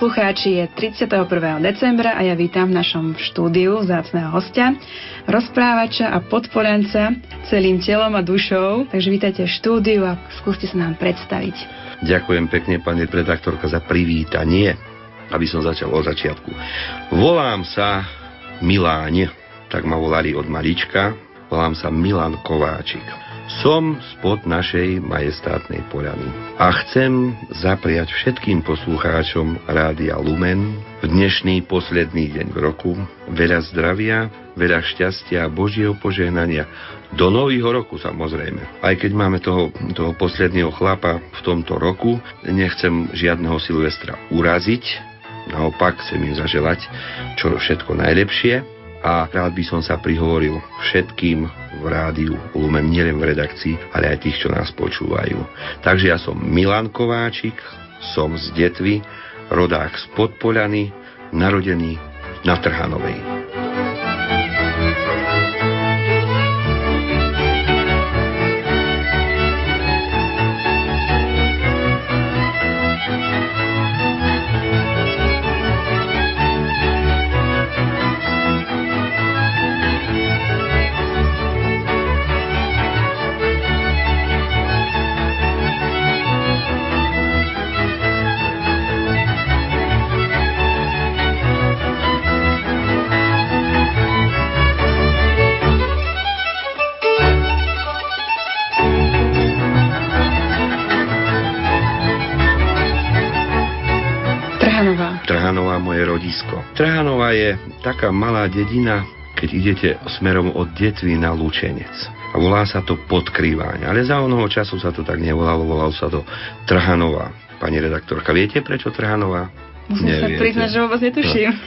poslucháči, je 31. decembra a ja vítam v našom štúdiu vzácného hostia, rozprávača a podporenca celým telom a dušou. Takže vítajte v štúdiu a skúste sa nám predstaviť. Ďakujem pekne, pani redaktorka, za privítanie, aby som začal od začiatku. Volám sa Miláň, tak ma volali od malička. Volám sa Milan Kováčik. Som spod našej majestátnej poľany a chcem zapriať všetkým poslucháčom Rádia Lumen v dnešný posledný deň v roku. Veľa zdravia, veľa šťastia a Božieho požehnania. Do nového roku samozrejme. Aj keď máme toho, toho posledného chlapa v tomto roku, nechcem žiadneho Silvestra uraziť, naopak chcem im zaželať čo všetko najlepšie a rád by som sa prihovoril všetkým v rádiu Lumen, nielen v redakcii, ale aj tých, čo nás počúvajú. Takže ja som Milan Kováčik, som z Detvy, rodák z Podpoľany, narodený na Trhanovej. Je taká malá dedina, keď idete smerom od Detvy na Lučenec. A volá sa to Podkrýváň. Ale za onoho času sa to tak nevolalo, volalo sa to Trhanova. Pani redaktorka, viete prečo Trhanova? Musím Neviete. sa priznať, že vôbec netuším. No.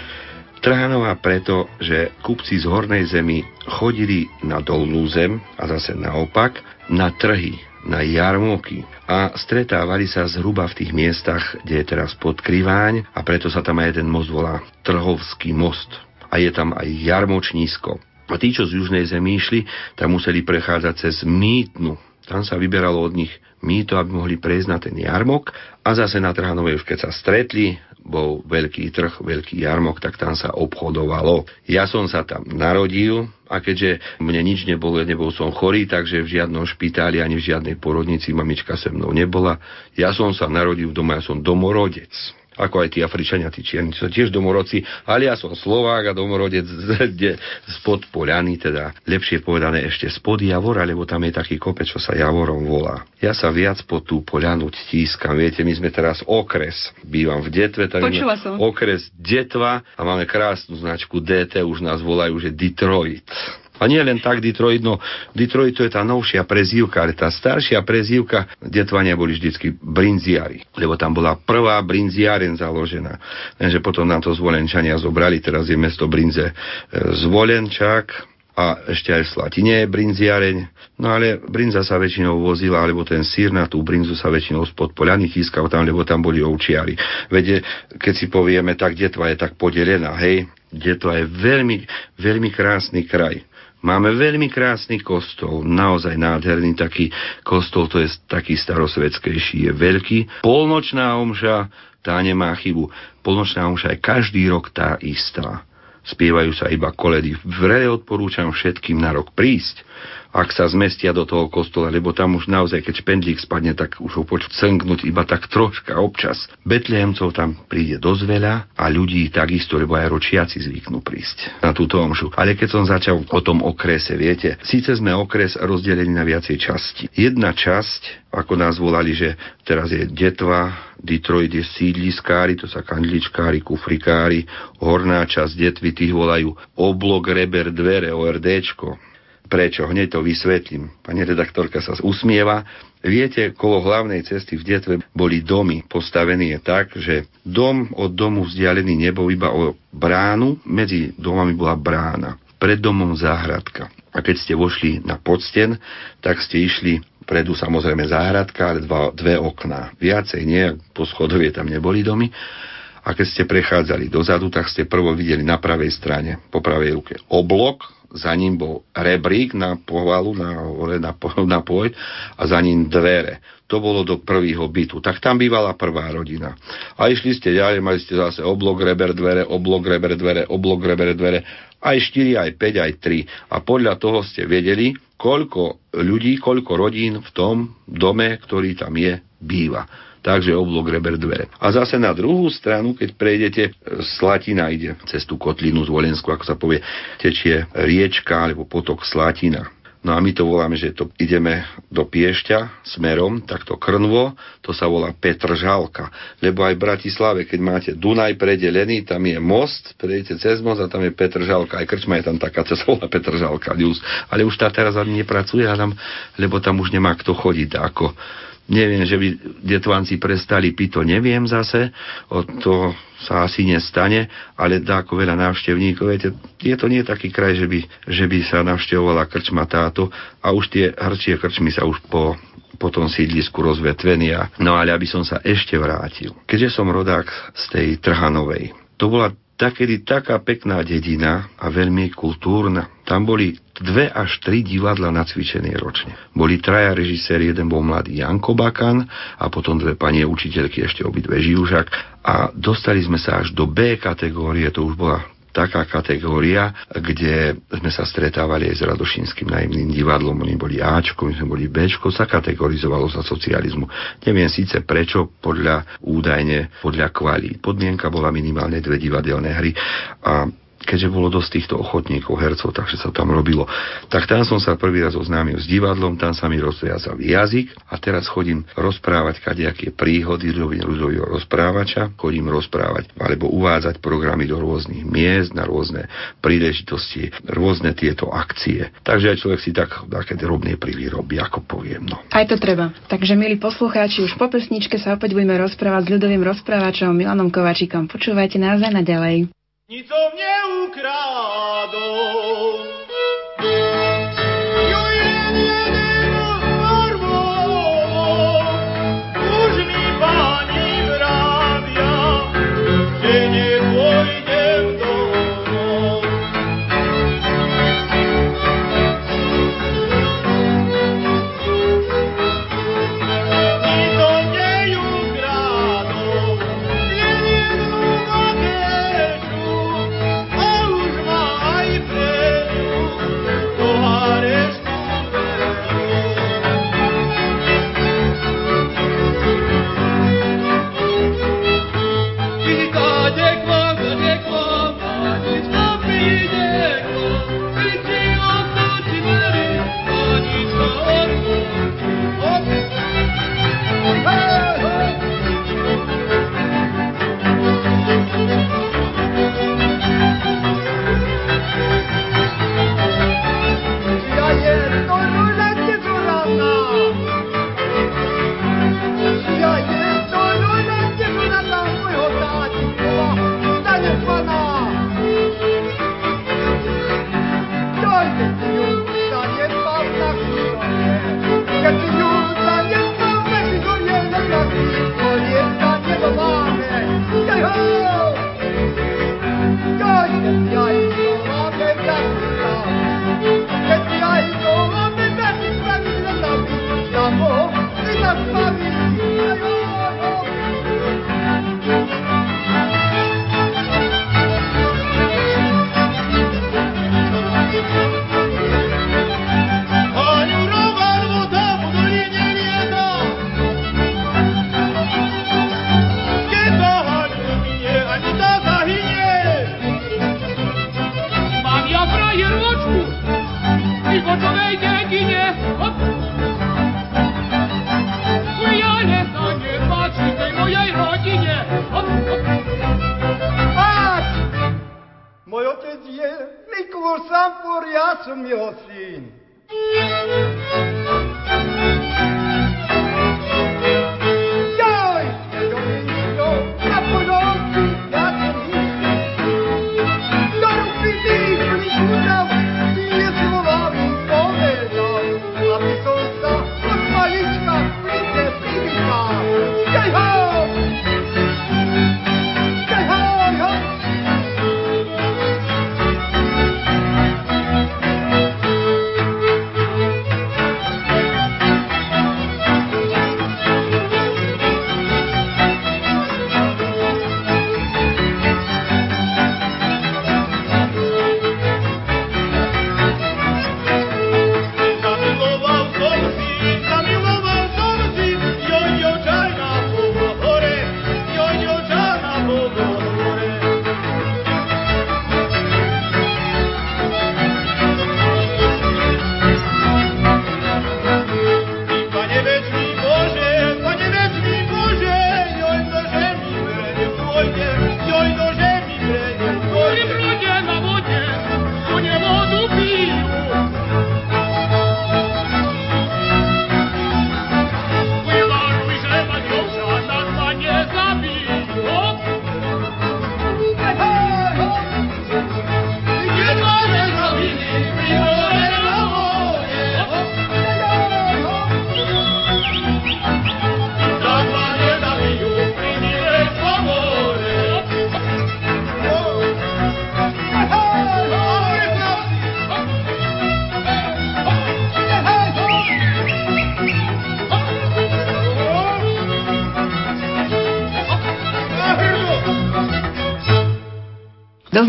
Trhanova preto, že kupci z hornej zemi chodili na dolnú zem a zase naopak na trhy na jarmoky a stretávali sa zhruba v tých miestach, kde je teraz podkryváň a preto sa tam aj jeden most volá Trhovský most a je tam aj jarmočnísko. A tí, čo z južnej zemi išli, tam museli prechádzať cez Mýtnu. Tam sa vyberalo od nich mýto, aby mohli prejsť na ten jarmok a zase na Trhanovej už keď sa stretli, bol veľký trh, veľký jarmok, tak tam sa obchodovalo. Ja som sa tam narodil a keďže mne nič nebolo, nebol som chorý, takže v žiadnom špitáli ani v žiadnej porodnici mamička se mnou nebola. Ja som sa narodil doma, ja som domorodec ako aj tí Afričania, tí čierni, sú tiež domorodci, ale ja som Slovák a domorodec z, spod Poľany, teda lepšie povedané ešte spod Javora, lebo tam je taký kopec, čo sa Javorom volá. Ja sa viac po tú Poľanu tískam, viete, my sme teraz okres, bývam v Detve, tak som. okres Detva a máme krásnu značku DT, už nás volajú, že Detroit. A nie len tak Detroit, no Detroit to je tá novšia prezývka, ale tá staršia prezývka detvania boli vždycky brinziari, lebo tam bola prvá brinziaren založená. Lenže potom nám to zvolenčania zobrali, teraz je mesto Brinze e, zvolenčák, a ešte aj v Slatine je brinziareň. No ale brinza sa väčšinou vozila, alebo ten sír na tú brinzu sa väčšinou spod Poliany chýskal tam, lebo tam boli ovčiari. Vede, keď si povieme, tak detva je tak podelená, hej, detva je veľmi, veľmi krásny kraj. Máme veľmi krásny kostol, naozaj nádherný taký kostol, to je taký starosvedskejší, je veľký. Polnočná omša, tá nemá chybu. Polnočná omša je každý rok tá istá. Spievajú sa iba koledy. Vrele odporúčam všetkým na rok prísť ak sa zmestia do toho kostola, lebo tam už naozaj, keď špendlík spadne, tak už ho počuť cngnúť iba tak troška občas. Betlehemcov tam príde dosť veľa a ľudí takisto, lebo aj ročiaci zvyknú prísť na túto omšu. Ale keď som začal o tom okrese, viete, síce sme okres rozdelení na viacej časti. Jedna časť, ako nás volali, že teraz je Detva, Detroit je sídliskári, to sa kandličkári, kufrikári, horná časť Detvy, tých volajú oblok, reber, dvere, ORDčko, Prečo? Hneď to vysvetlím. Pani redaktorka sa usmieva. Viete, kolo hlavnej cesty v Detve boli domy. Postavený je tak, že dom od domu vzdialený nebol iba o bránu, medzi domami bola brána. Pred domom záhradka. A keď ste vošli na podsten, tak ste išli Predu samozrejme záhradka, ale dva, dve okná. Viacej nie, po schodovie tam neboli domy. A keď ste prechádzali dozadu, tak ste prvo videli na pravej strane, po pravej ruke, oblok, za ním bol rebrík na povalu, na, na, na pôj a za ním dvere. To bolo do prvého bytu. Tak tam bývala prvá rodina. A išli ste ďalej, mali ste zase oblok, reber, dvere, oblok, reber, dvere, oblok, reber, dvere, aj 4, aj 5, aj 3. A podľa toho ste vedeli, koľko ľudí, koľko rodín v tom dome, ktorý tam je, býva takže oblok reber dvere. A zase na druhú stranu, keď prejdete, Slatina ide cez tú kotlinu z Volensku, ako sa povie, tečie riečka alebo potok Slatina. No a my to voláme, že to ideme do Piešťa smerom, takto Krnvo, to sa volá Petržalka. Lebo aj v Bratislave, keď máte Dunaj predelený, tam je most, prejdete cez most a tam je Petržalka. Aj krčma je tam taká, co sa volá Petržalka. Ale už tá teraz ani nepracuje, lebo tam už nemá kto chodiť ako Neviem, že by detvanci prestali piť, to neviem zase, o to sa asi nestane, ale dá ako veľa návštevníkov. Viete, je to nie taký kraj, že by, že by sa navštevovala krčma táto a už tie hrčie krčmy sa už po po tom sídlisku rozvetvenia. No ale aby som sa ešte vrátil. Keďže som rodák z tej Trhanovej, to bola takedy taká pekná dedina a veľmi kultúrna. Tam boli dve až tri divadla nacvičené ročne. Boli traja režiséri, jeden bol mladý Janko Bakan a potom dve pani učiteľky, ešte obidve Žiužak a dostali sme sa až do B kategórie, to už bola taká kategória, kde sme sa stretávali aj s Radošinským najemným divadlom, oni boli Ačko, my sme boli Bčko, sa kategorizovalo za socializmu. Neviem síce prečo, podľa údajne, podľa kvalí. Podmienka bola minimálne dve divadelné hry a keďže bolo dosť týchto ochotníkov, hercov, takže sa tam robilo. Tak tam som sa prvý raz oznámil s divadlom, tam sa mi rozviazal jazyk a teraz chodím rozprávať kadejaké príhody ľudového rozprávača, chodím rozprávať alebo uvádzať programy do rôznych miest, na rôzne príležitosti, rôzne tieto akcie. Takže aj človek si tak také drobné príly robí, ako poviem. No. Aj to treba. Takže, milí poslucháči, už po pesničke sa opäť budeme rozprávať s ľudovým rozprávačom Milanom Kovačíkom. Počúvajte nás aj naďalej nic o mnie ukradą.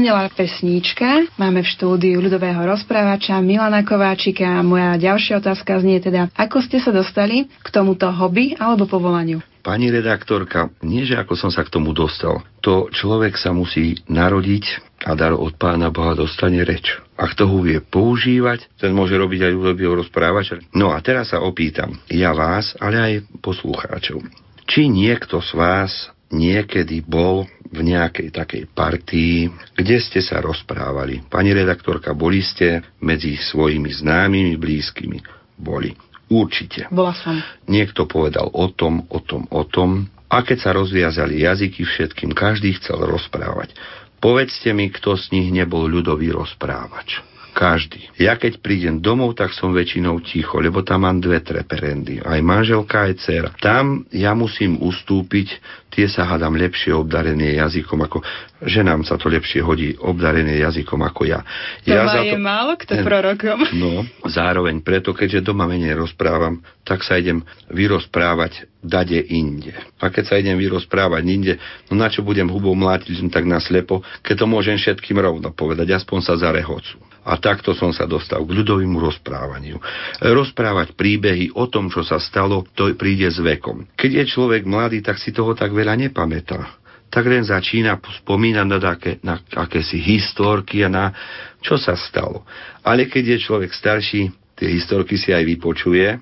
Doznela pesníčka, máme v štúdiu ľudového rozprávača Milana Kováčika. Moja ďalšia otázka znie teda, ako ste sa dostali k tomuto hobby alebo povolaniu? Pani redaktorka, nie že ako som sa k tomu dostal. To človek sa musí narodiť a dar od pána Boha dostane reč. Ak toho vie používať, ten môže robiť aj ľudového rozprávača. No a teraz sa opýtam, ja vás, ale aj poslucháčov. Či niekto z vás niekedy bol v nejakej takej partii, kde ste sa rozprávali. Pani redaktorka, boli ste medzi svojimi známymi, blízkymi? Boli. Určite. Bola som. Niekto povedal o tom, o tom, o tom. A keď sa rozviazali jazyky všetkým, každý chcel rozprávať. Povedzte mi, kto z nich nebol ľudový rozprávač. Každý. Ja keď prídem domov, tak som väčšinou ticho, lebo tam mám dve treperendy. Aj manželka, aj dcera. Tam ja musím ustúpiť, tie sa hádam lepšie obdarené jazykom ako... Ženám sa to lepšie hodí obdarené jazykom ako ja. To ja za je to, málo kto prorokom. No, zároveň preto, keďže doma menej rozprávam, tak sa idem vyrozprávať dade inde. A keď sa idem vyrozprávať inde, no na čo budem hubou mlátiť tak naslepo, keď to môžem všetkým rovno povedať, aspoň sa zarehocu. A takto som sa dostal k ľudovému rozprávaniu. Rozprávať príbehy o tom, čo sa stalo, to príde s vekom. Keď je človek mladý, tak si toho tak veľa nepamätá tak len začína spomínať na, také, na akési historky a na čo sa stalo. Ale keď je človek starší, tie historky si aj vypočuje,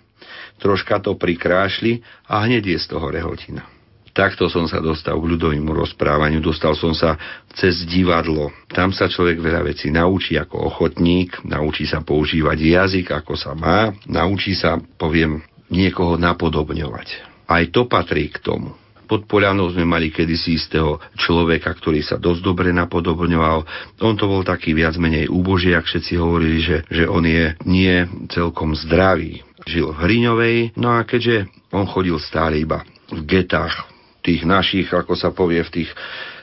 troška to prikrášli a hneď je z toho rehotina. Takto som sa dostal k ľudovému rozprávaniu, dostal som sa cez divadlo. Tam sa človek veľa vecí naučí ako ochotník, naučí sa používať jazyk, ako sa má, naučí sa, poviem, niekoho napodobňovať. Aj to patrí k tomu. Pod Polianou sme mali kedysi istého človeka, ktorý sa dosť dobre napodobňoval. On to bol taký viac menej úboží, ak všetci hovorili, že, že on je nie celkom zdravý. Žil v Hriňovej, no a keďže on chodil stále iba v getách, tých našich, ako sa povie, v tých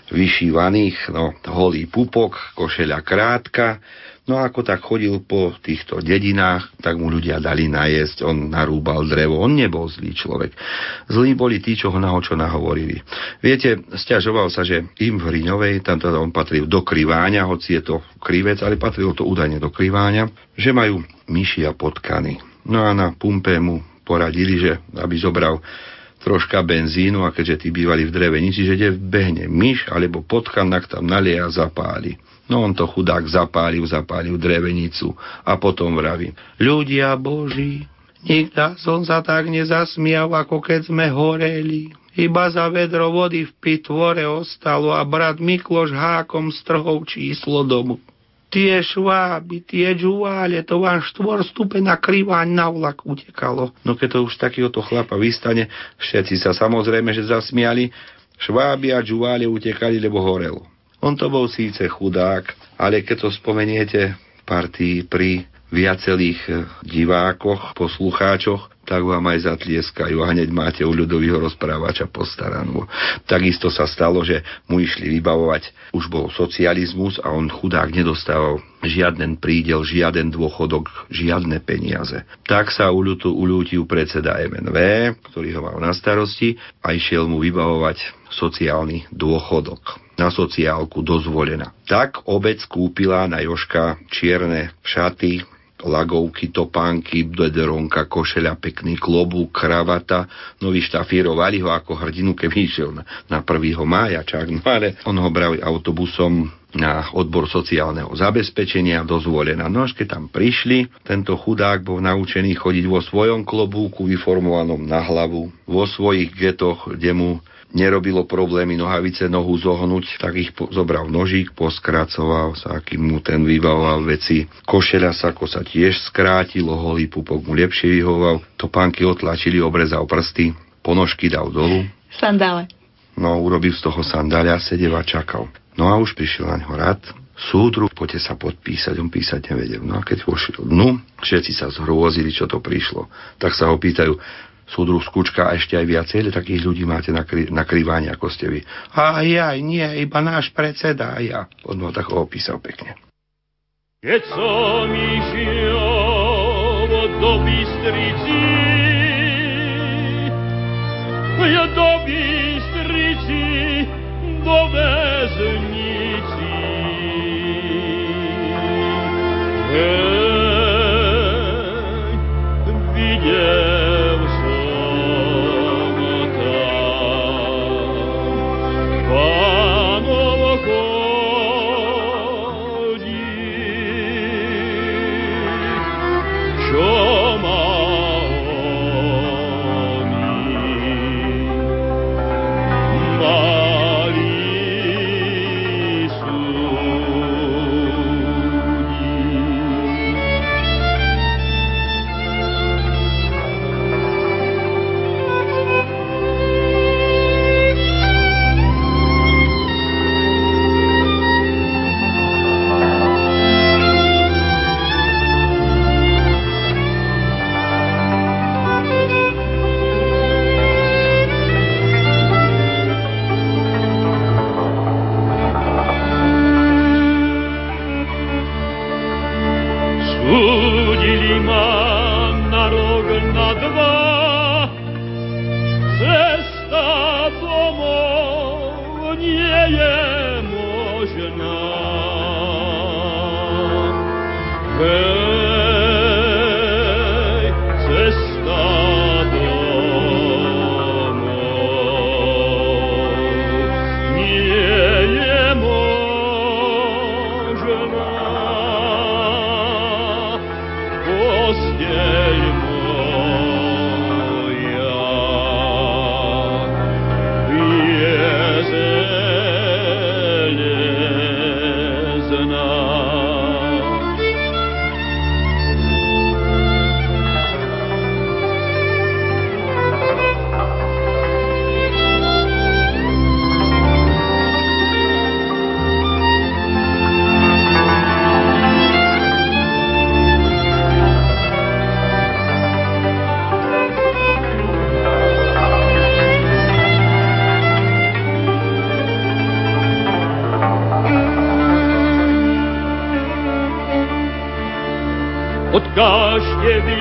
vyšívaných, no, holý pupok, košeľa krátka, No ako tak chodil po týchto dedinách, tak mu ľudia dali najesť, on narúbal drevo, on nebol zlý človek. Zlí boli tí, čo ho nahočo nahovorili. Viete, stiažoval sa, že im v Hriňovej, tam teda on patril do kriváňa, hoci je to krivec, ale patril to údajne do kriváňa, že majú myši a potkany. No a na pumpe mu poradili, že aby zobral troška benzínu a keďže tí bývali v drevenici, že kde behne myš alebo potkan, tak tam nalie a zapáli. No on to chudák zapálil, zapálil drevenicu a potom vraví, ľudia boží, nikda som sa tak nezasmial, ako keď sme horeli. Iba za vedro vody v pitvore ostalo a brat Mikloš hákom strhol číslo domu. Tie šváby, tie džuvále, to vám štvor stupená kriváň na vlak utekalo. No keď to už takýhoto chlapa vystane, všetci sa samozrejme, že zasmiali, šváby a džuvále utekali, lebo horelo. On to bol síce chudák, ale keď to spomeniete partii pri viacelých eh, divákoch, poslucháčoch, tak vám aj zatlieskajú a hneď máte u ľudového rozprávača postaranú. Takisto sa stalo, že mu išli vybavovať, už bol socializmus a on chudák nedostával žiaden prídel, žiaden dôchodok, žiadne peniaze. Tak sa uľutil, uľútil predseda MNV, ktorý ho mal na starosti a išiel mu vybavovať sociálny dôchodok na sociálku dozvolená. Tak obec kúpila na Joška čierne šaty, lagovky, topánky, blederonka, košeľa, pekný klobúk, kravata, no vyštafírovali ho ako hrdinu, keby išiel na, na 1. mája čak, no ale on ho brali autobusom na odbor sociálneho zabezpečenia dozvolená. No až keď tam prišli, tento chudák bol naučený chodiť vo svojom klobúku vyformovanom na hlavu, vo svojich getoch, kde mu nerobilo problémy nohavice nohu zohnúť, tak ich po, zobral nožík, poskracoval sa, akým mu ten vybavoval veci. Košeľa ako sa tiež skrátilo, holý pupok mu lepšie vyhoval, topánky otlačili, obrezal prsty, ponožky dal dolu. Sandále. No, urobil z toho sandáľa, sedel a čakal. No a už prišiel na ňo rad, súdru, poďte sa podpísať, on písať nevedel. No a keď vošiel dnu, všetci sa zhrôzili, čo to prišlo. Tak sa ho pýtajú, súdruh Skúčka a ešte aj viacej takých ľudí máte na, kri- na krývanie, ako ste vy. A ja, nie, iba náš predseda a ja. On ho tak opísal pekne. Keď som išiel do Bystrici, do Bystrici, do Odkážte vy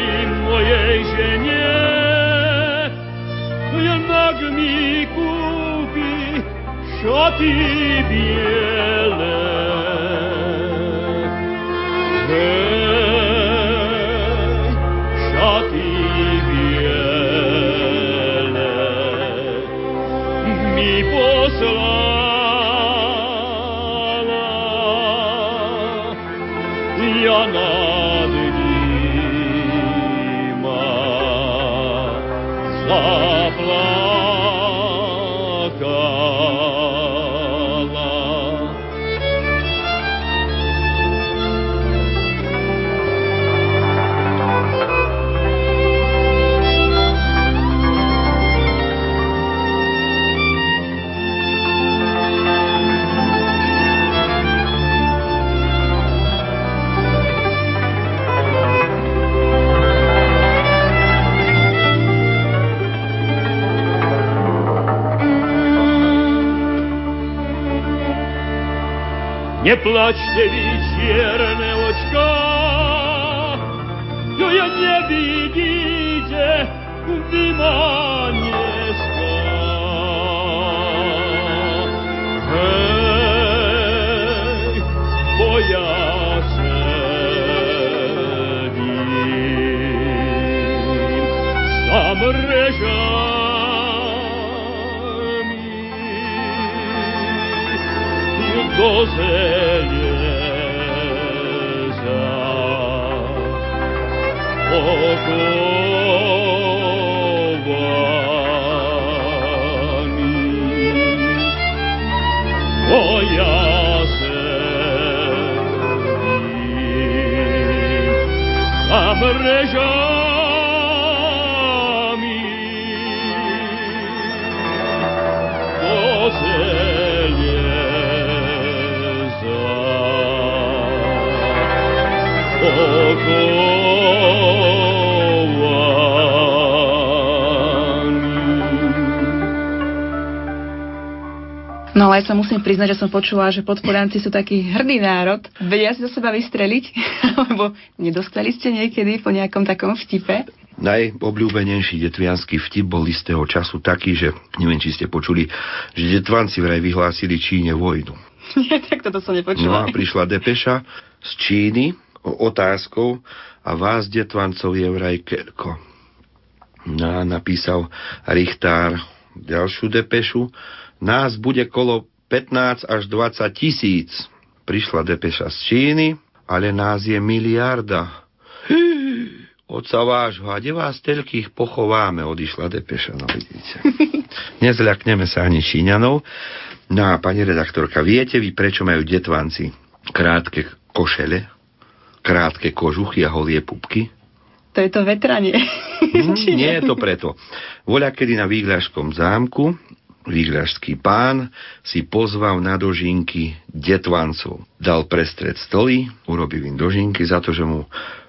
say No ale ja sa musím priznať, že som počula, že podporanci sú taký hrdý národ. Vedia si do seba vystreliť? Alebo nedostali ste niekedy po nejakom takom vtipe? Najobľúbenejší detvianský vtip bol istého času taký, že neviem, či ste počuli, že detvanci vraj vyhlásili Číne vojnu. Tak toto som No nepočula. a prišla depeša z Číny otázkou a vás detvancov je vraj keľko. No a napísal Richtár ďalšiu depešu. Nás bude kolo 15 až 20 tisíc. Prišla depeša z Číny, ale nás je miliarda. Oca vášho, a kde vás telkých pochováme, odišla depeša, no vidíte. Nezľakneme sa ani Číňanov. No a pani redaktorka, viete vy, prečo majú detvanci krátke košele, krátke kožuchy a holie pupky? To je to vetranie. Či nie je to preto. Voľa kedy na Výgľažskom zámku Výgľažský pán si pozval na dožinky detvancov. Dal prestred stoly, urobil im dožinky za to, že mu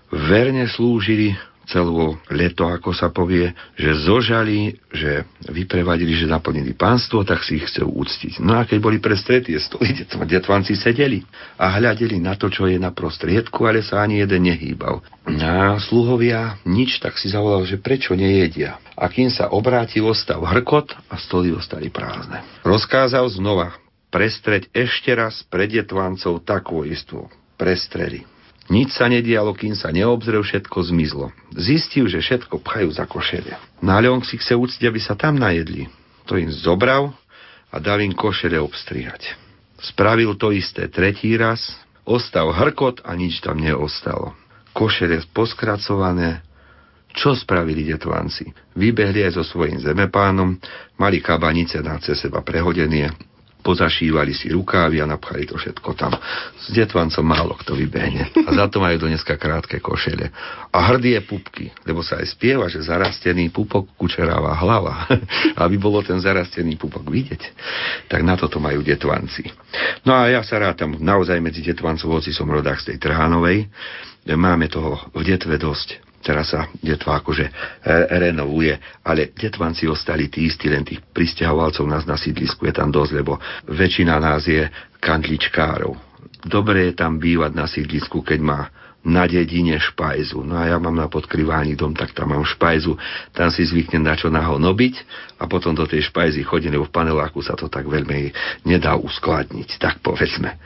verne slúžili celé leto, ako sa povie, že zožali, že vyprevadili, že naplnili pánstvo, tak si ich chcel úctiť. No a keď boli prestretie stoly, detv- detvanci sedeli a hľadeli na to, čo je na prostriedku, ale sa ani jeden nehýbal. A sluhovia nič, tak si zavolal, že prečo nejedia. A kým sa obrátil, ostal hrkot a stoly ostali prázdne. Rozkázal znova prestreť ešte raz pred detvancov takú istú. Prestreli. Nič sa nedialo, kým sa neobzrel, všetko zmizlo. Zistil, že všetko pchajú za košele. Na Leon si chce úcť, aby sa tam najedli. To im zobral a dal im košele obstrihať. Spravil to isté tretí raz, ostal hrkot a nič tam neostalo. Košele poskracované, čo spravili detvanci? Vybehli aj so svojím zemepánom, mali kabanice na cez seba prehodenie, pozašívali si rukávy a napchali to všetko tam. S detvancom málo kto vybehne. A za to majú do dneska krátke košele. A hrdie pupky, lebo sa aj spieva, že zarastený pupok kučeráva hlava. Aby bolo ten zarastený pupok vidieť. Tak na toto majú detvanci. No a ja sa rátam naozaj medzi detvancov, hoci som rodák z tej Trhánovej. Máme toho v detve dosť teraz sa detva akože e, renovuje, ale detvanci ostali tí istí, len tých pristahovalcov nás na sídlisku je tam dosť, lebo väčšina nás je kandličkárov. Dobre je tam bývať na sídlisku, keď má na dedine špajzu. No a ja mám na podkryvání dom, tak tam mám špajzu, tam si zvyknem na čo naho nobiť a potom do tej špajzy chodím, lebo v paneláku sa to tak veľmi nedá uskladniť, tak povedzme.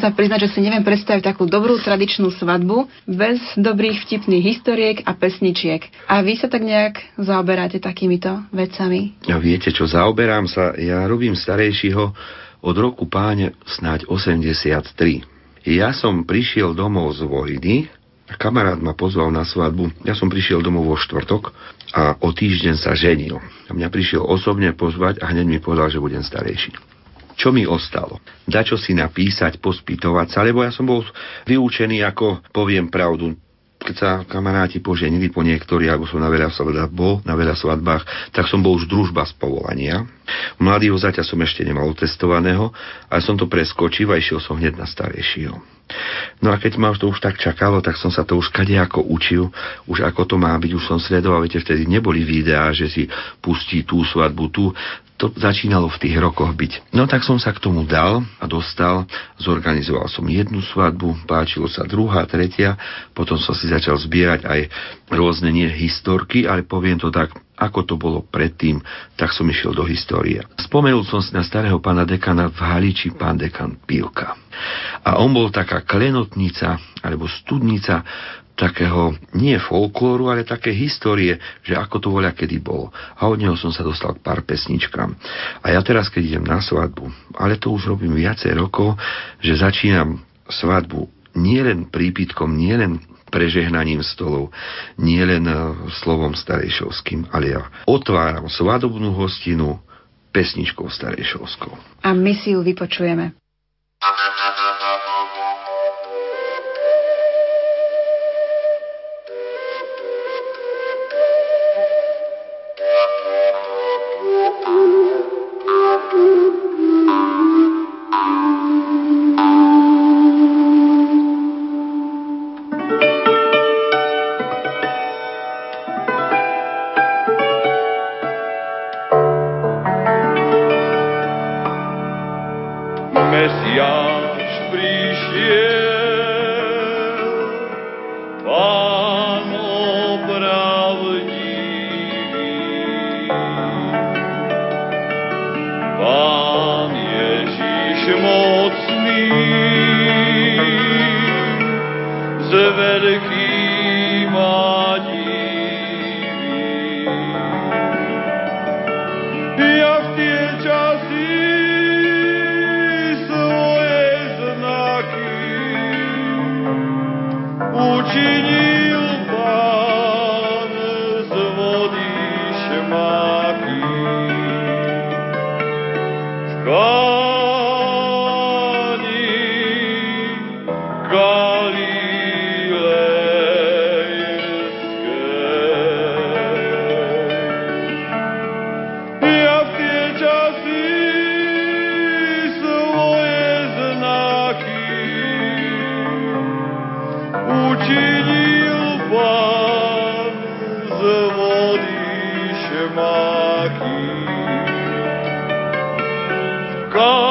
Sa priznať, že si neviem predstaviť takú dobrú tradičnú svadbu bez dobrých vtipných historiek a pesničiek. A vy sa tak nejak zaoberáte takýmito vecami? Ja viete čo, zaoberám sa, ja robím starejšího od roku páne snáď 83. Ja som prišiel domov z vojny, kamarát ma pozval na svadbu. Ja som prišiel domov vo štvrtok a o týždeň sa ženil. A mňa prišiel osobne pozvať a hneď mi povedal, že budem starejší. Čo mi ostalo? Dačo si napísať, pospýtovať sa, lebo ja som bol vyučený ako poviem pravdu, keď sa kamaráti poženili po niektorí, alebo som na veľa svadbách bol, na veľa svadbách, tak som bol už družba z povolania. Mladého zaťa som ešte nemal testovaného, ale som to preskočil a išiel som hneď na starejšieho. No a keď ma to už tak čakalo, tak som sa to už kade ako učil, už ako to má byť, už som sledoval, viete, vtedy neboli videá, že si pustí tú svadbu, tú, to začínalo v tých rokoch byť. No tak som sa k tomu dal a dostal, zorganizoval som jednu svadbu, páčilo sa druhá, tretia, potom som si začal zbierať aj rôzne nie historky, ale poviem to tak, ako to bolo predtým, tak som išiel do histórie. Spomenul som si na starého pána dekana v Haliči, pán dekan Pílka. A on bol taká klenotnica, alebo studnica takého, nie folklóru, ale také histórie, že ako to voľa kedy bolo. A od neho som sa dostal k pár pesničkám. A ja teraz, keď idem na svadbu, ale to už robím viacej rokov, že začínam svadbu nielen prípitkom, nielen prežehnaním stolov, nielen e, slovom starejšovským, ale ja otváram svadobnú hostinu pesničkou starejšovskou. A my si ju vypočujeme. God.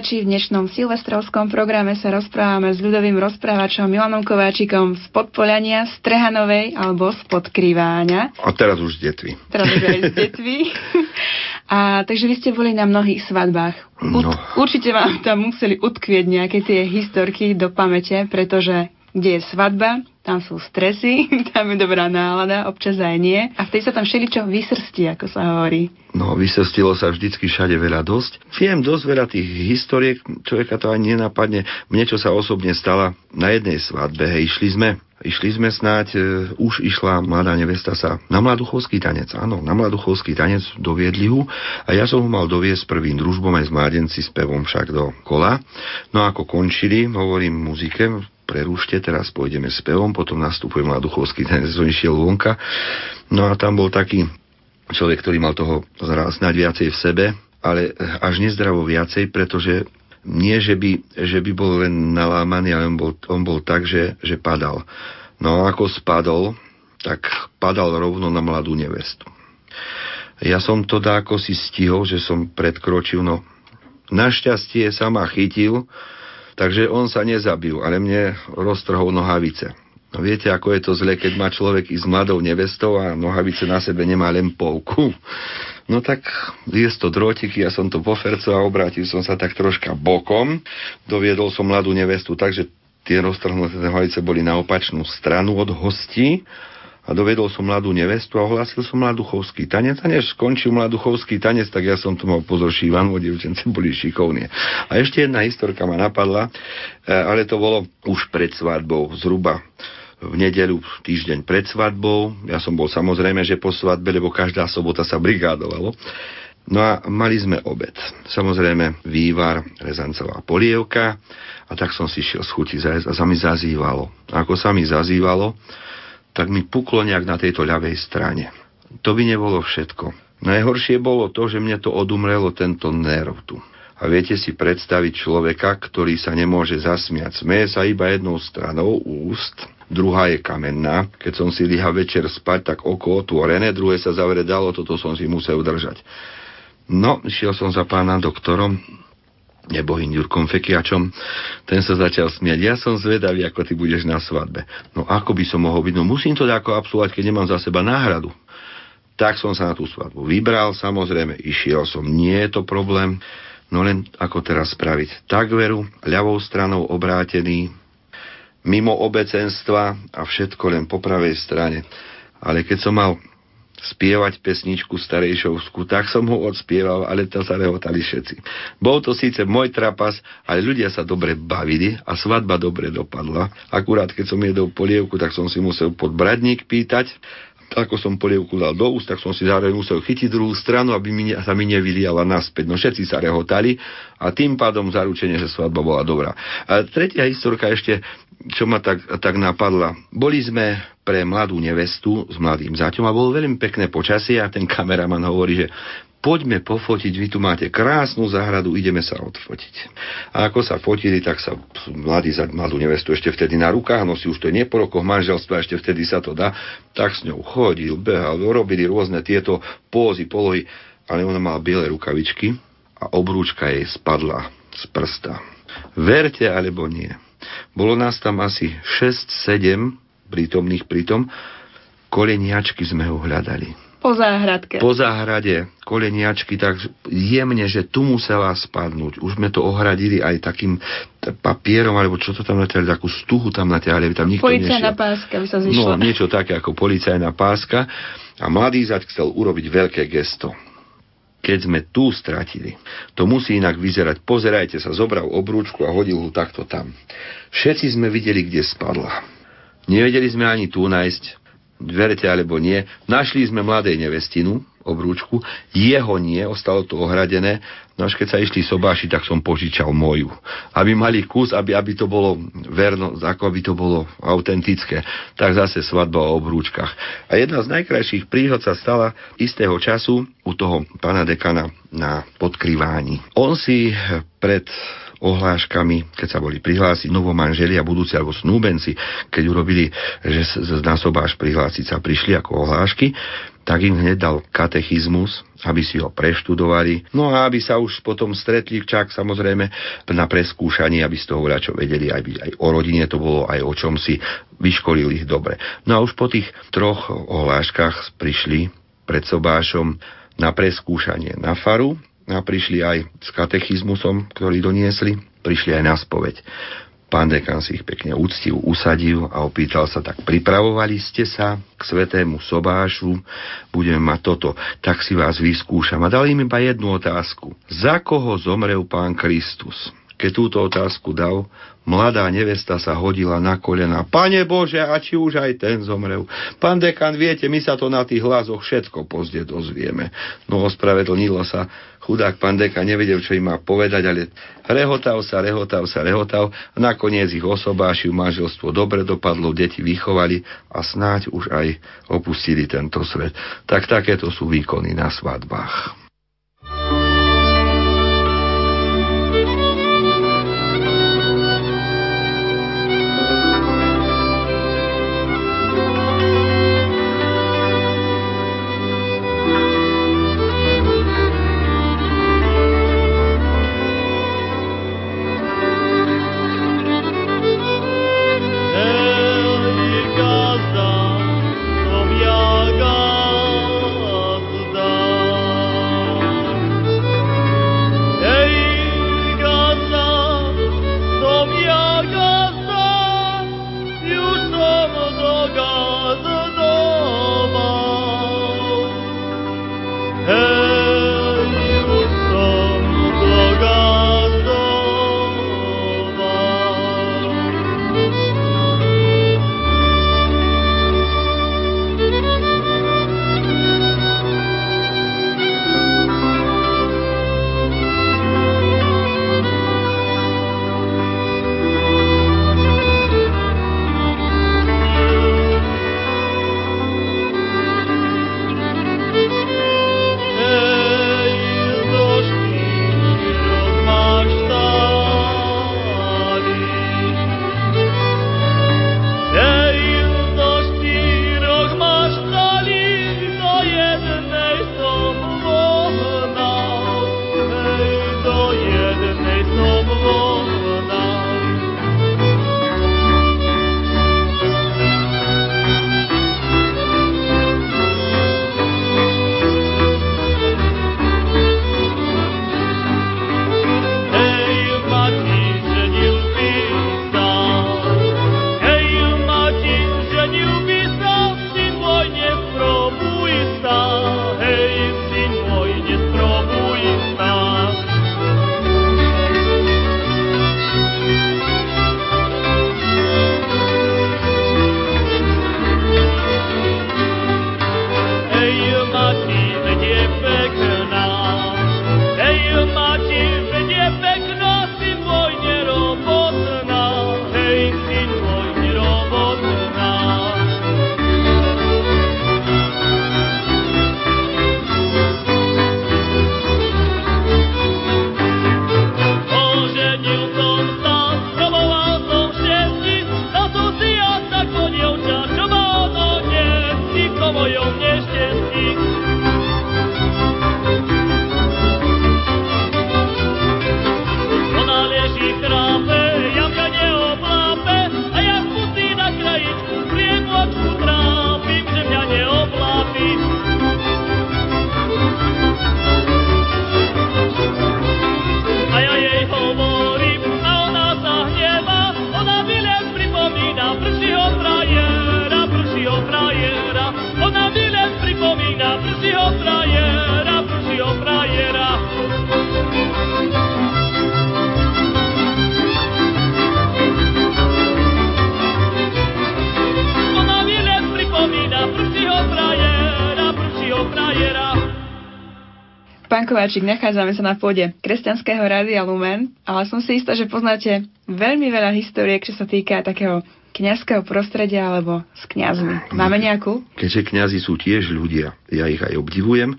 Poslucháči, v dnešnom silvestrovskom programe sa rozprávame s ľudovým rozprávačom Milanom Kováčikom z Podpoliania, z Trehanovej alebo z Podkrýváňa. A teraz už z Detvy. Teraz už aj z Detvy. A takže vy ste boli na mnohých svadbách. Ut- No. Určite vám tam museli utkvieť nejaké tie historky do pamäte, pretože kde je svadba, tam sú stresy, tam je dobrá nálada, občas aj nie. A vtedy sa tam všeličo vysrstí, ako sa hovorí. No, vysostilo sa vždycky všade veľa dosť. Viem dosť veľa tých historiek, človeka to ani nenapadne. Mne, čo sa osobne stala na jednej svadbe, hej, išli sme Išli sme snáď, e, už išla mladá nevesta sa na mladuchovský tanec, áno, na mladuchovský tanec doviedli ho a ja som ho mal doviesť prvým družbom aj s mládenci s pevom však do kola. No ako končili, hovorím muzike, prerušte, teraz pôjdeme s pevom, potom nastupuje mladuchovský tanec, som išiel vonka. No a tam bol taký človek, ktorý mal toho snáď viacej v sebe, ale až nezdravo viacej, pretože nie, že by, že by bol len nalámaný, ale on bol, on bol tak, že, že padal. No a ako spadol, tak padal rovno na mladú nevestu. Ja som to dáko si stihol, že som predkročil, no našťastie sa ma chytil, takže on sa nezabil, ale mne roztrhol nohavice. No viete, ako je to zle, keď má človek i s mladou nevestou a nohavice na sebe nemá len polku. No tak viesť to drôtiky, ja som to pofercoval a obrátil som sa tak troška bokom. Doviedol som mladú nevestu, takže tie roztrhnuté nohavice boli na opačnú stranu od hostí a dovedol som mladú nevestu a ohlásil som mladuchovský tanec a než skončil mladuchovský tanec, tak ja som to mal pozor šívan, bo dievčence boli šikovní. A ešte jedna historka ma napadla, e, ale to bolo už pred svadbou, zhruba v nedelu týždeň pred svadbou. Ja som bol samozrejme, že po svadbe, lebo každá sobota sa brigádovalo. No a mali sme obed. Samozrejme vývar, rezancová polievka a tak som si šiel z chuti zajesť a sa mi zazývalo. A ako sa mi zazývalo, tak mi puklo nejak na tejto ľavej strane. To by nebolo všetko. Najhoršie bolo to, že mne to odumrelo tento nerv tu. A viete si predstaviť človeka, ktorý sa nemôže zasmiať. Smeje sa iba jednou stranou úst, druhá je kamenná. Keď som si liha večer spať, tak oko otvorené, druhé sa zavre dalo, toto som si musel držať. No, šiel som za pána doktorom, nebohým Jurkom Fekiačom, ten sa začal smiať. Ja som zvedavý, ako ty budeš na svadbe. No ako by som mohol byť? No musím to ako absolvovať, keď nemám za seba náhradu. Tak som sa na tú svadbu vybral, samozrejme, išiel som, nie je to problém, no len ako teraz spraviť. Tak veru, ľavou stranou obrátený, mimo obecenstva a všetko len po pravej strane. Ale keď som mal spievať pesničku starejšovskú, tak som ho odspieval, ale to sa rehotali všetci. Bol to síce môj trapas, ale ľudia sa dobre bavili a svadba dobre dopadla. Akurát keď som jedol polievku, tak som si musel podbradník pýtať, ako som polievku dal do úst, tak som si zároveň musel chytiť druhú stranu, aby mi, sa mi nevyliala naspäť. No všetci sa rehotali a tým pádom zaručenie, že svadba bola dobrá. A tretia historka ešte, čo ma tak, tak napadla. Boli sme pre mladú nevestu s mladým zaťom a bolo veľmi pekné počasie a ten kameraman hovorí, že poďme pofotiť, vy tu máte krásnu záhradu, ideme sa odfotiť. A ako sa fotili, tak sa mladý za mladú nevestu ešte vtedy na rukách, nosí už to je po rokoch manželstva, ešte vtedy sa to dá, tak s ňou chodil, behal, robili rôzne tieto pózy, polohy, ale ona mala biele rukavičky a obrúčka jej spadla z prsta. Verte alebo nie. Bolo nás tam asi 6-7 prítomných pritom, koleniačky sme ho hľadali. Po záhradke. Po záhrade, koleniačky, tak jemne, že tu musela spadnúť. Už sme to ohradili aj takým t- papierom, alebo čo to tam natiahli, takú stuhu tam natiahli, aby tam nikto Policajná nešiel. páska by sa No, zišla. niečo také ako policajná páska. A mladý zať chcel urobiť veľké gesto. Keď sme tu stratili, to musí inak vyzerať. Pozerajte sa, zobral obrúčku a hodil ho takto tam. Všetci sme videli, kde spadla. Nevedeli sme ani tu nájsť, verte alebo nie. Našli sme mladej nevestinu, obrúčku, jeho nie, ostalo to ohradené, no až keď sa išli sobáši, tak som požičal moju. Aby mali kus, aby, aby to bolo verno, ako aby to bolo autentické. Tak zase svadba o obrúčkach. A jedna z najkrajších príhod sa stala istého času u toho pána dekana na podkryváni. On si pred ohláškami, keď sa boli prihlásiť novomanželia, budúci alebo snúbenci, keď urobili, že s- s- na sobáš prihlásiť sa prišli ako ohlášky, tak im hneď dal katechizmus, aby si ho preštudovali, no a aby sa už potom stretli čak samozrejme na preskúšaní, aby z toho čo vedeli, aj, aj o rodine to bolo, aj o čom si vyškolili ich dobre. No a už po tých troch ohláškach prišli pred sobášom na preskúšanie na faru a prišli aj s katechizmusom, ktorý doniesli, prišli aj na spoveď. Pán dekan si ich pekne úctiv usadil a opýtal sa, tak pripravovali ste sa k svetému sobášu, budeme mať toto, tak si vás vyskúšam. A dal im iba jednu otázku. Za koho zomrel pán Kristus? Keď túto otázku dal, mladá nevesta sa hodila na kolena. Pane Bože, a či už aj ten zomrel? Pán dekan, viete, my sa to na tých hlasoch všetko pozde dozvieme. No ospravedlnilo sa chudák pán dekan, nevedel, čo im má povedať, ale rehotal sa, rehotal sa, rehotal nakoniec ich osobášil manželstvo dobre dopadlo, deti vychovali a snáď už aj opustili tento svet. Tak takéto sú výkony na svadbách. Kováčik, nachádzame sa na pôde kresťanského rádia Lumen, ale som si istá, že poznáte veľmi veľa historiek, čo sa týka takého kňazského prostredia alebo s kňazmi. Máme nejakú? Keďže kňazi sú tiež ľudia, ja ich aj obdivujem,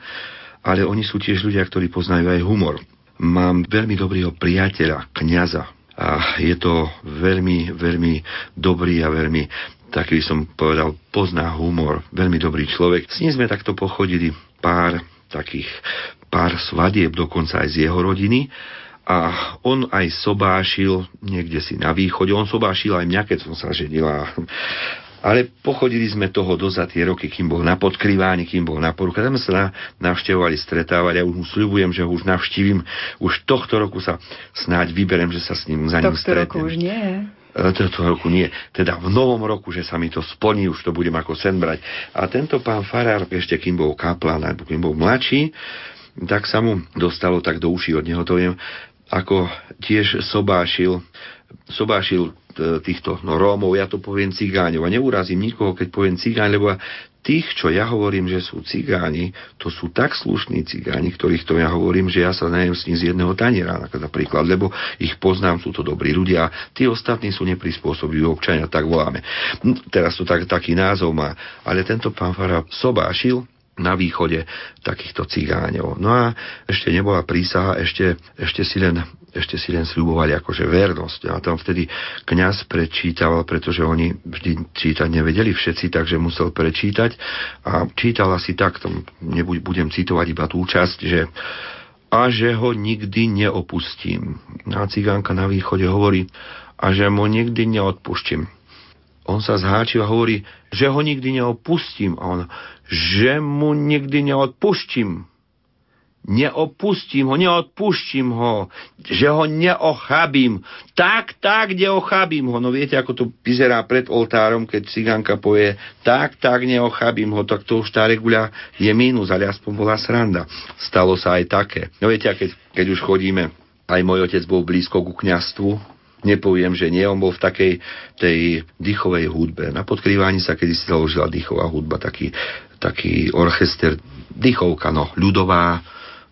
ale oni sú tiež ľudia, ktorí poznajú aj humor. Mám veľmi dobrého priateľa, kňaza, a je to veľmi, veľmi dobrý a veľmi taký by som povedal, pozná humor, veľmi dobrý človek. S ním sme takto pochodili pár takých, pár svadieb, dokonca aj z jeho rodiny a on aj sobášil niekde si na východe, on sobášil aj mňa, keď som sa ženila. Ale pochodili sme toho doza tie roky, kým bol na podkrýváni, kým bol na poruka. Tam sa navštevovali, stretávali. Ja už mu sľubujem, že ho už navštívim. Už tohto roku sa snáď vyberem, že sa s ním za ním stretnem. roku už nie. E, tohto roku nie. Teda v novom roku, že sa mi to splní, už to budem ako sen brať. A tento pán Farár, ešte kým bol kaplan, alebo kým bol mladší, tak sa mu dostalo tak do uší od neho, to viem, ako tiež sobášil, sobášil e, týchto no, Rómov, ja to poviem cigáňov a neurazím nikoho, keď poviem cigáň, lebo tých, čo ja hovorím, že sú cigáni, to sú tak slušní cigáni, ktorých to ja hovorím, že ja sa najem s ním z jedného taniera napríklad, lebo ich poznám, sú to dobrí ľudia, tí ostatní sú neprispôsobiví občania, tak voláme. Teraz to tak, taký názov má, ale tento pán Fara sobášil na východe takýchto cigáňov. No a ešte nebola prísaha, ešte, ešte, si len, ešte si len sľubovali akože vernosť. A tam vtedy kňaz prečítal, pretože oni vždy čítať nevedeli všetci, takže musel prečítať. A čítal asi tak, tom nebudem citovať iba tú časť, že a že ho nikdy neopustím. A cigánka na východe hovorí, a že mu nikdy neodpustím on sa zháčil a hovorí, že ho nikdy neopustím. A on, že mu nikdy neodpustím. Neopustím ho, neodpustím ho, že ho neochabím. Tak, tak, neochabím ho. No viete, ako to vyzerá pred oltárom, keď cigánka povie, tak, tak, neochabím ho, tak to už tá regulia je mínus, ale aspoň bola sranda. Stalo sa aj také. No viete, keď, keď už chodíme, aj môj otec bol blízko ku kňastvu, nepoviem, že nie, on bol v takej tej dýchovej hudbe. Na podkrývaní sa kedy si založila dýchová hudba, taký, taký orchester, dýchovka, no, ľudová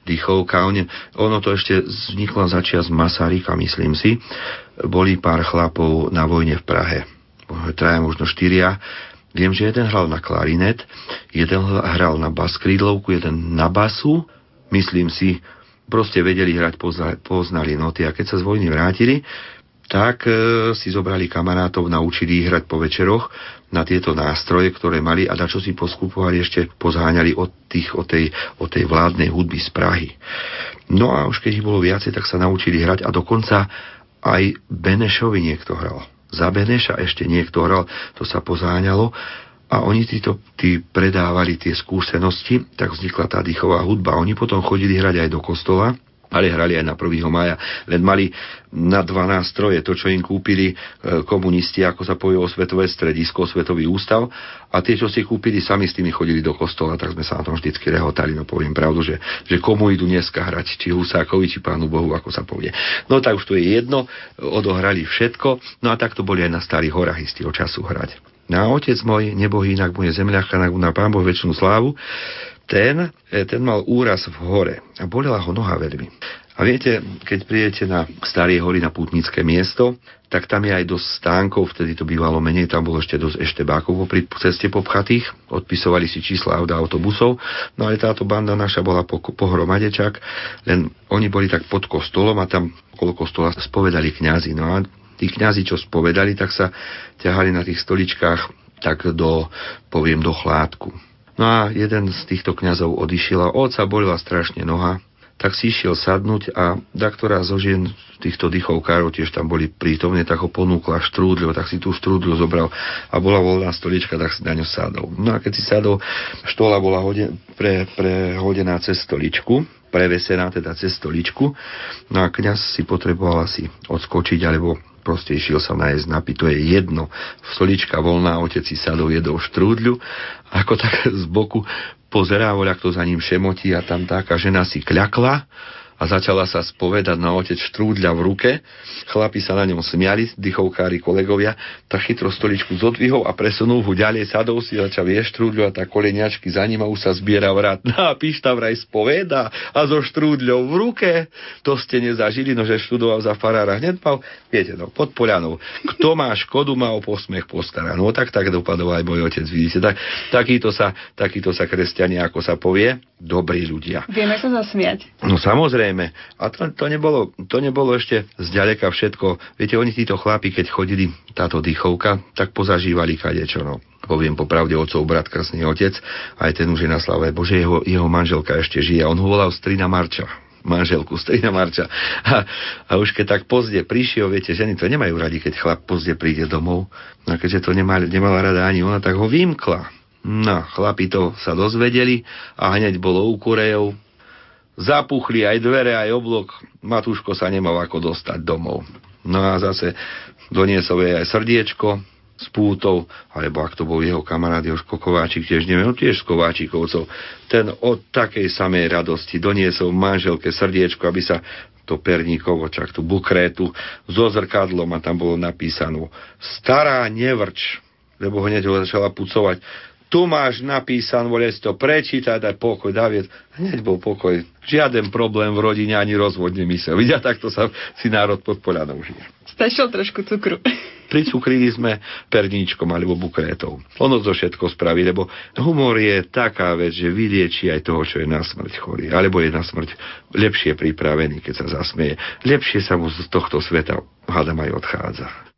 dýchovka. On, ono to ešte vzniklo začia z Masaryka, myslím si. Boli pár chlapov na vojne v Prahe. Traja, možno štyria. Viem, že jeden hral na klarinet, jeden hral na bas krídlovku, jeden na basu. Myslím si, proste vedeli hrať, poznali noty. A keď sa z vojny vrátili, tak e, si zobrali kamarátov, naučili ich hrať po večeroch na tieto nástroje, ktoré mali a čo si poskupovali ešte pozháňali od, tých, od, tej, od tej vládnej hudby z Prahy. No a už keď ich bolo viacej, tak sa naučili hrať a dokonca aj Benešovi niekto hral. Za Beneša ešte niekto hral, to sa pozháňalo a oni títo, tí predávali tie skúsenosti, tak vznikla tá dýchová hudba. Oni potom chodili hrať aj do kostola, ale hrali aj na 1. maja. Len mali na dva nástroje, to, čo im kúpili e, komunisti, ako sa povie o Svetové stredisko, Svetový ústav, a tie, čo si kúpili, sami s tými chodili do kostola, tak sme sa na tom vždycky rehotali, no poviem pravdu, že, že komu idú dneska hrať, či Husákovi, či Pánu Bohu, ako sa povie. No tak už to je jedno, odohrali všetko, no a takto boli aj na Starých horách istého času hrať. Na no otec môj, nebohý, inak bude zemľaka, na Pán Boh väčšinu slávu, ten, e, ten mal úraz v hore a bolela ho noha veľmi. A viete, keď prídete na Staré hory na pútnické miesto, tak tam je aj dosť stánkov, vtedy to bývalo menej, tam bolo ešte dosť eštebákov pri ceste popchatých, odpisovali si čísla aut autobusov, no ale táto banda naša bola po, pohromade čak, len oni boli tak pod kostolom a tam okolo kostola spovedali kňazi, no a tí kňazi, čo spovedali, tak sa ťahali na tých stoličkách tak do, poviem, do chládku. No a jeden z týchto kňazov odišiel a oca bolila strašne noha, tak si išiel sadnúť a daktora zo žien týchto dychovkárov tiež tam boli prítomne, tak ho ponúkla štrúdľu, tak si tú štrúdľu zobral a bola voľná stolička, tak si na ňu sadol. No a keď si sadol, štola bola hoden, pre, prehodená cez stoličku, prevesená teda cez stoličku, no a kňaz si potreboval asi odskočiť alebo proste išiel sa nájsť napiť, to je jedno. Stolička voľná, otec si sadol jedol štrúdľu, ako tak z boku pozerá, voľa kto za ním šemotí a tam taká žena si kľakla a začala sa spovedať na otec štrúdľa v ruke. Chlapi sa na ňom smiali, dychovkári kolegovia, tak chytro stoličku zodvihol a presunul ho ďalej, sadol si, začal vieš štrúdľu a tá koleniačky za ním a už sa zbiera vrat. No a píšta vraj spoveda a so štrúdľou v ruke. To ste nezažili, no že študoval za farára. Hneď mal, viete, no, pod Polianou. Kto má škodu, má o posmech postará. No tak tak dopadol aj môj otec, vidíte. Tak, takýto, sa, takýto sa kresťania, ako sa povie, dobrí ľudia. Vieme sa zasmiať. No samozrejme, samozrejme. A to, to, nebolo, to nebolo ešte zďaleka všetko. Viete, oni títo chlapi, keď chodili táto dýchovka, tak pozažívali kadečo, no. Poviem popravde, otcov brat, krstný otec, aj ten už je na slave Bože, jeho, jeho manželka ešte žije. On ho volal Strina Marča manželku, strina Marča. A, a už keď tak pozde prišiel, viete, ženy to nemajú radi, keď chlap pozde príde domov. No a keďže to nemala, nemala rada ani ona, tak ho vymkla. No, chlapi to sa dozvedeli a hneď bolo u kurejov. Zapuchli aj dvere, aj oblok. Matúško sa nemal ako dostať domov. No a zase doniesol jej aj srdiečko, s pútou, alebo ak to bol jeho kamarát Joško Kováčik, tiež neviem, no tiež z Kováčikovcov, ten od takej samej radosti doniesol manželke srdiečko, aby sa to perníkovo, čak tú bukrétu, so zrkadlom a tam bolo napísané stará nevrč, lebo hneď ho začala pucovať tu máš napísan, vole si to prečítať, daj pokoj, David. Hneď bol pokoj. Žiaden problém v rodine, ani rozvod nemyslel. Vidia, takto sa si národ pod Polianou žije. Stačilo trošku cukru. Pricukrili sme perníčkom alebo bukrétou. Ono to všetko spraví, lebo humor je taká vec, že vylieči aj toho, čo je na smrť chorý. Alebo je na smrť lepšie pripravený, keď sa zasmeje. Lepšie sa mu z tohto sveta hádam aj odchádza.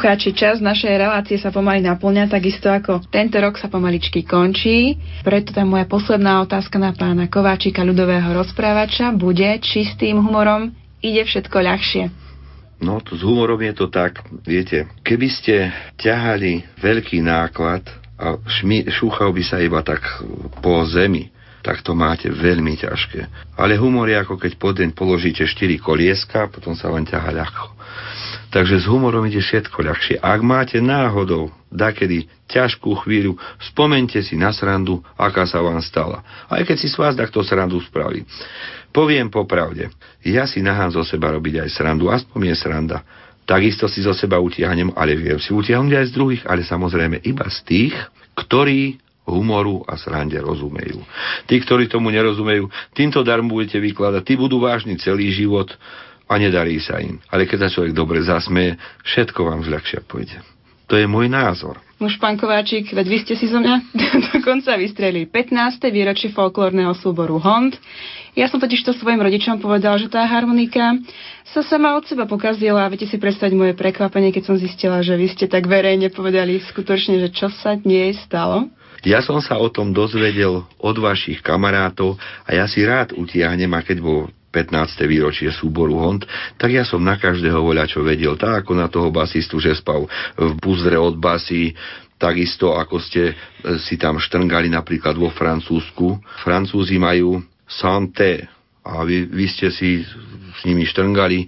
Poslucháči, čas našej relácie sa pomaly naplňa, takisto ako tento rok sa pomaličky končí. Preto tá moja posledná otázka na pána Kováčika, ľudového rozprávača, bude, či s tým humorom ide všetko ľahšie. No, to s humorom je to tak, viete, keby ste ťahali veľký náklad a šmi, šúchal by sa iba tak po zemi, tak to máte veľmi ťažké. Ale humor je ako keď pod deň položíte 4 kolieska, potom sa len ťaha ľahko. Takže s humorom ide všetko ľahšie. Ak máte náhodou dakedy ťažkú chvíľu, spomente si na srandu, aká sa vám stala. Aj keď si s vás takto srandu spraví. Poviem popravde, ja si nahám zo seba robiť aj srandu, aspoň je sranda. Takisto si zo seba utiahnem, ale viem si utiahnuť aj z druhých, ale samozrejme iba z tých, ktorí humoru a srande rozumejú. Tí, ktorí tomu nerozumejú, týmto darmu budete vykladať, tí budú vážni celý život a nedarí sa im. Ale keď sa človek dobre zasmeje, všetko vám zľahšia pôjde. To je môj názor. Muž pán Kováčik, veď vy ste si zo mňa dokonca vystrelili 15. výročie folklórneho súboru Hond. Ja som totiž to svojim rodičom povedal, že tá harmonika sa sama od seba pokazila a viete si predstaviť moje prekvapenie, keď som zistila, že vy ste tak verejne povedali skutočne, že čo sa nie stalo. Ja som sa o tom dozvedel od vašich kamarátov a ja si rád utiahnem, a keď bol 15. výročie súboru Hond, tak ja som na každého voľa čo vedel. Tak ako na toho basistu, že spal v buzdre od basy, takisto ako ste e, si tam štrngali napríklad vo Francúzsku. Francúzi majú santé a vy, vy ste si s nimi štrngali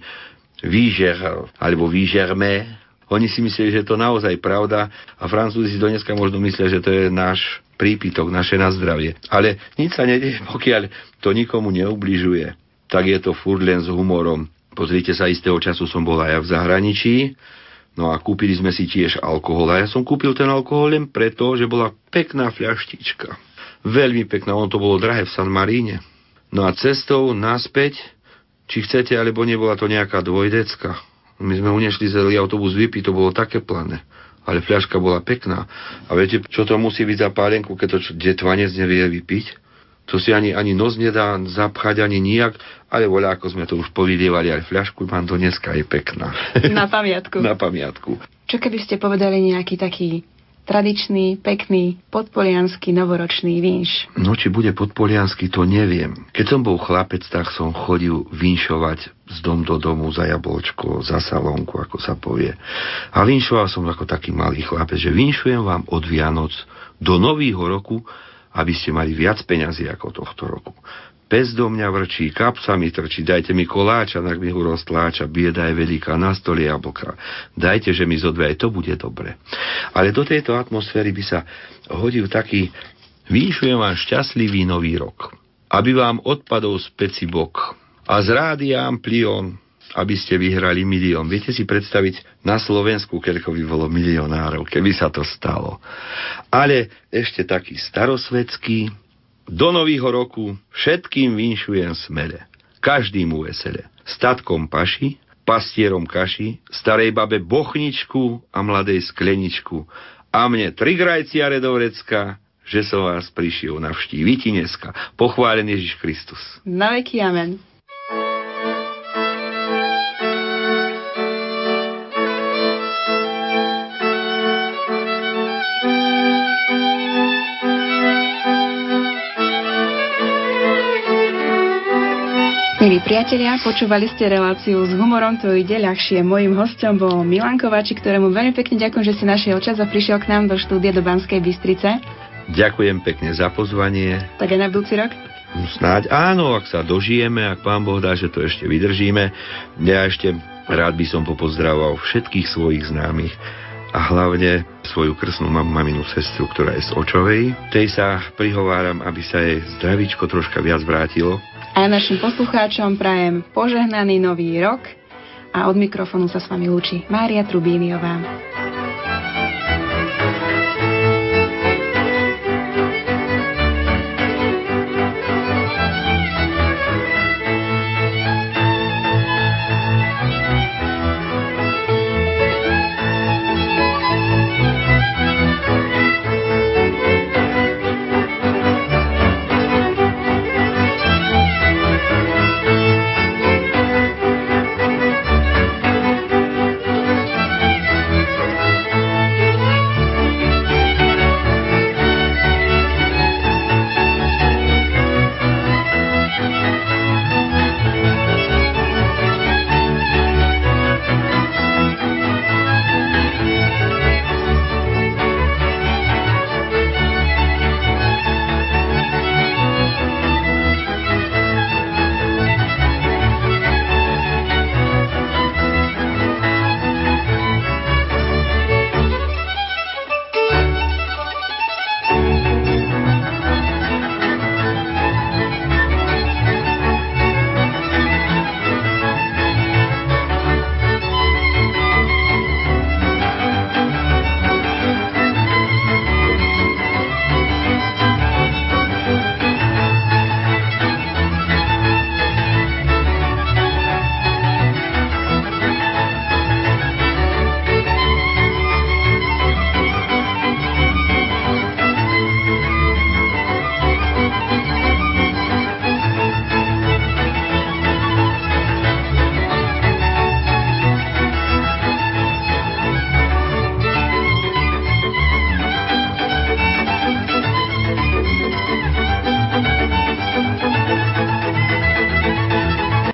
výžer alebo výžerme. Oni si mysleli, že je to naozaj pravda a Francúzi si dneska možno myslia, že to je náš prípitok, naše nazdravie. Ale nič sa nedie, pokiaľ to nikomu neubližuje tak je to furt len s humorom. Pozrite sa, istého času som bol aj v zahraničí, no a kúpili sme si tiež alkohol. A ja som kúpil ten alkohol len preto, že bola pekná fľaštička. Veľmi pekná, on to bolo drahé v San Maríne. No a cestou naspäť, či chcete, alebo nebola to nejaká dvojdecka. My sme unešli celý autobus vypiť, to bolo také plané. Ale fľaška bola pekná. A viete, čo to musí byť za pálenku, keď to detvanec nevie vypiť? To si ani, ani nos nedá zapchať, ani nijak, ale voľa, ako sme to už povidievali, aj fľašku mám to dneska je pekná. Na pamiatku. Na pamiatku. Čo keby ste povedali nejaký taký tradičný, pekný, podpolianský, novoročný vinš? No, či bude podpoliansky, to neviem. Keď som bol chlapec, tak som chodil vinšovať z dom do domu za jablčko, za salónku, ako sa povie. A vinšoval som ako taký malý chlapec, že vinšujem vám od Vianoc do Nového roku aby ste mali viac peňazí ako tohto roku. Pes do mňa vrčí, kapsa mi trčí, dajte mi koláča, nak mi ho roztláča, bieda je veľká, na stole jablka. Dajte, že mi zodve, aj to bude dobre. Ale do tejto atmosféry by sa hodil taký, vyšujem vám šťastlivý nový rok, aby vám odpadol z peci bok a z rádia Amplion aby ste vyhrali milión. Viete si predstaviť na Slovensku, keľko by bolo milionárov, keby sa to stalo. Ale ešte taký starosvedský, do nového roku všetkým vinšujem smele. Každému vesele. Statkom paši, pastierom kaši, starej babe bochničku a mladej skleničku. A mne tri grajcia redovrecka, že som vás prišiel navštíviť dneska. Pochválen Ježiš Kristus. Na veky amen. Milí priatelia, počúvali ste reláciu s humorom, to ide ľahšie. Mojím hostom bol Milan Kovačík, ktorému veľmi pekne ďakujem, že si našiel čas a prišiel k nám do štúdia do Banskej Bystrice. Ďakujem pekne za pozvanie. Tak aj na budúci rok? Snáď áno, ak sa dožijeme, ak pán Boh dá, že to ešte vydržíme. Ja ešte rád by som popozdravoval všetkých svojich známych a hlavne svoju krsnú mam, maminu sestru, ktorá je z Očovej. Tej sa prihováram, aby sa jej zdravičko troška viac vrátilo, a našim poslucháčom prajem požehnaný nový rok a od mikrofónu sa s vami lúči Mária Trubíniová.